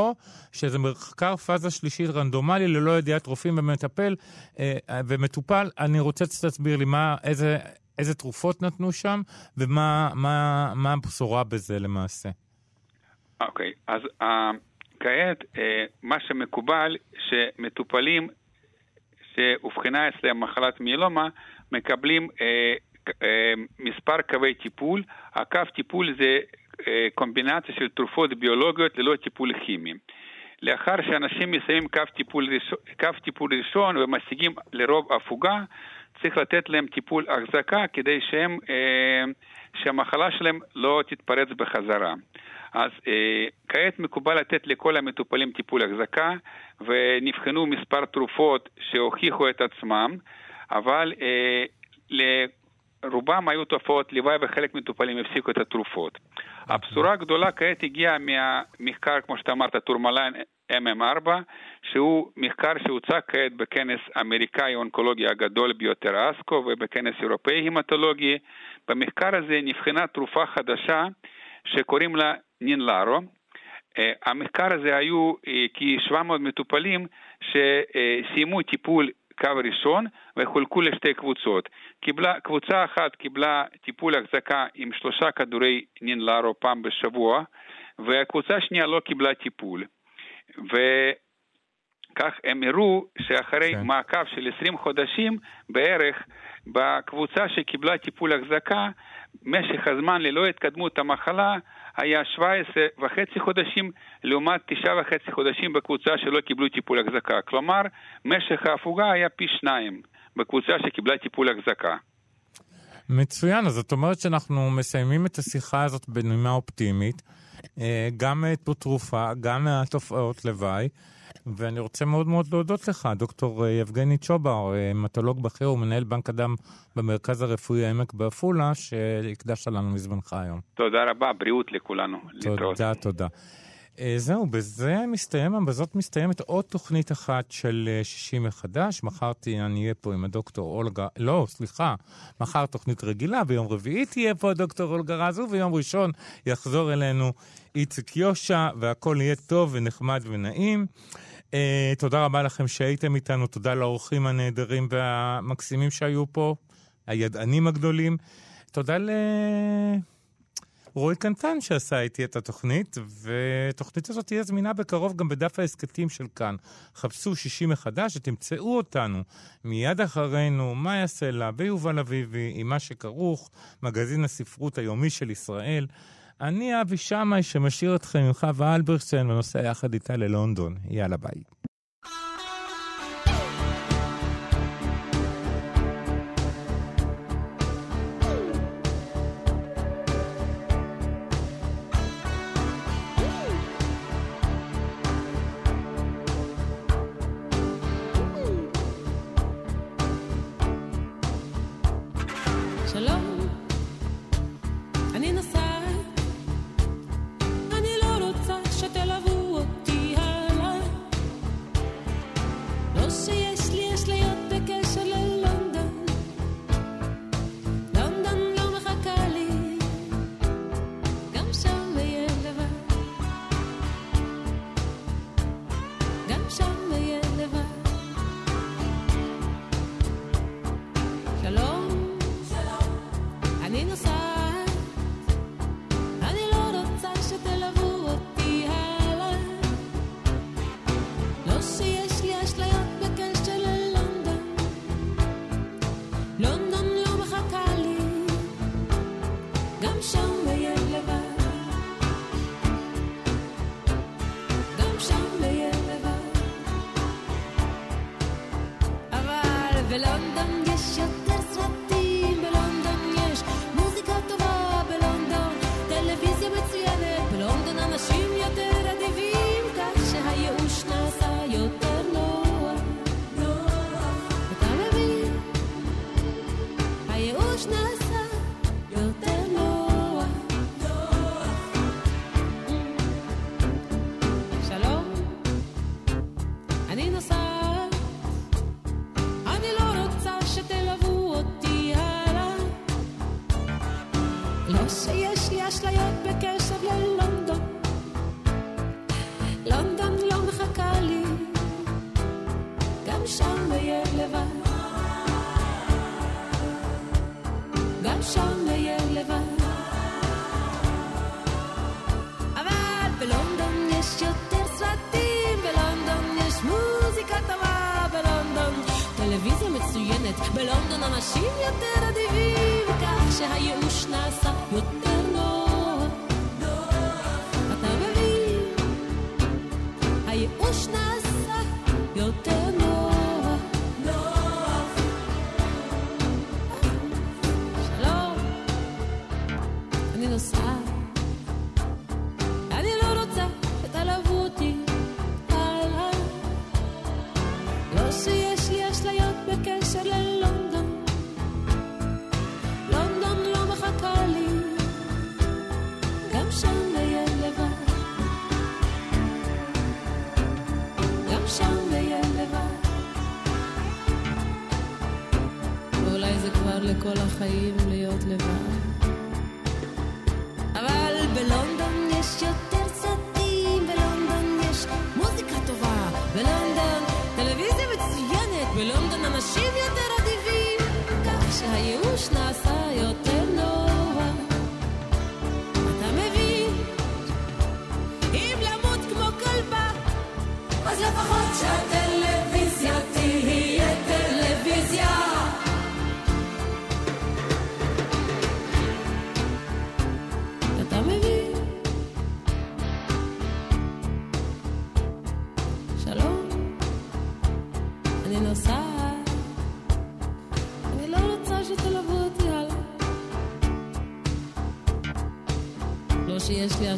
שזה מחקר פאזה שלישית רנדומלי ללא ידיעת רופאים ומטפל אה, ומטופל. אני רוצה שתסביר לי מה, איזה, איזה תרופות נתנו שם ומה מה, מה הבשורה בזה למעשה.
אוקיי, okay, אז uh, כעת uh, מה שמקובל שמטופלים שאובחנה אצלם מחלת מיילומה מקבלים uh, uh, מספר קווי טיפול. הקו טיפול זה uh, קומבינציה של תרופות ביולוגיות ללא טיפול כימי. לאחר שאנשים מסיימים קו טיפול, ראשון, קו טיפול ראשון ומשיגים לרוב הפוגה, צריך לתת להם טיפול החזקה כדי שהם, אה, שהמחלה שלהם לא תתפרץ בחזרה. אז אה, כעת מקובל לתת לכל המטופלים טיפול החזקה, ונבחנו מספר תרופות שהוכיחו את עצמם, אבל אה, לרובם היו תופעות לוואי וחלק מטופלים הפסיקו את התרופות. הבשורה הגדולה כעת הגיעה מהמחקר, כמו שאתה אמרת, Tourmaline MM4, שהוא מחקר שהוצג כעת בכנס אמריקאי אונקולוגי הגדול ביותר ASCO ובכנס אירופאי המטולוגי. במחקר הזה נבחנה תרופה חדשה שקוראים לה נינלארו. Uh, המחקר הזה היו uh, כ-700 מטופלים שסיימו טיפול קו ראשון וחולקו לשתי קבוצות. קיבלה, קבוצה אחת קיבלה טיפול החזקה עם שלושה כדורי נינלארו פעם בשבוע, והקבוצה השנייה לא קיבלה טיפול. וכך הם הראו שאחרי כן. מעקב של 20 חודשים בערך, בקבוצה שקיבלה טיפול החזקה, משך הזמן ללא התקדמות המחלה היה 17 וחצי חודשים לעומת 9 וחצי חודשים בקבוצה שלא קיבלו טיפול החזקה. כלומר, משך ההפוגה היה פי שניים בקבוצה שקיבלה טיפול החזקה.
מצוין, אז זאת אומרת שאנחנו מסיימים את השיחה הזאת בנימה אופטימית, גם תרופה, גם מהתופעות לוואי. ואני רוצה מאוד מאוד להודות לך, דוקטור יבגני צ'ובר, מתולוג בכיר ומנהל בנק הדם במרכז הרפואי העמק בעפולה, שהקדשת לנו מזמנך היום.
תודה רבה, בריאות לכולנו.
תודה, להתראות. תודה. זהו, בזה מסתיים, בזאת מסתיימת עוד תוכנית אחת של שישי מחדש. מחר אני אהיה פה עם הדוקטור אולגה, לא, סליחה, מחר תוכנית רגילה, ביום רביעי תהיה פה הדוקטור אולגה רזו, וביום ראשון יחזור אלינו איציק יושע, והכל יהיה טוב ונחמד ונעים. Uh, תודה רבה לכם שהייתם איתנו, תודה לאורחים הנהדרים והמקסימים שהיו פה, הידענים הגדולים. תודה ל...
רועי קנטן שעשה איתי את התוכנית, והתוכנית הזאת תהיה זמינה בקרוב גם בדף ההסכתים של כאן. חפשו שישי מחדש ותמצאו אותנו מיד אחרינו, מאיה סלע ויובל אביבי, עם מה שכרוך, מגזין הספרות היומי של ישראל. אני אבי שמאי שמשאיר אתכם עם חווה אלברשטיין ונוסע יחד איתה ללונדון. יאללה ביי.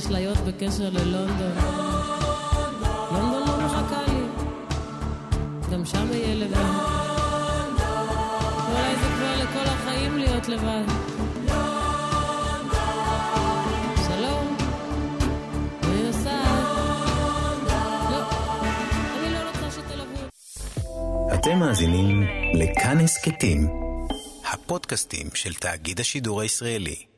אשליות בקשר ללונדון. לונדון לא מחכה לי, גם שם יהיה לבד. אולי זה כבר לכל החיים להיות לבד. לא, לא
אתם מאזינים לכאן הסכתים, הפודקאסטים של תאגיד השידור הישראלי.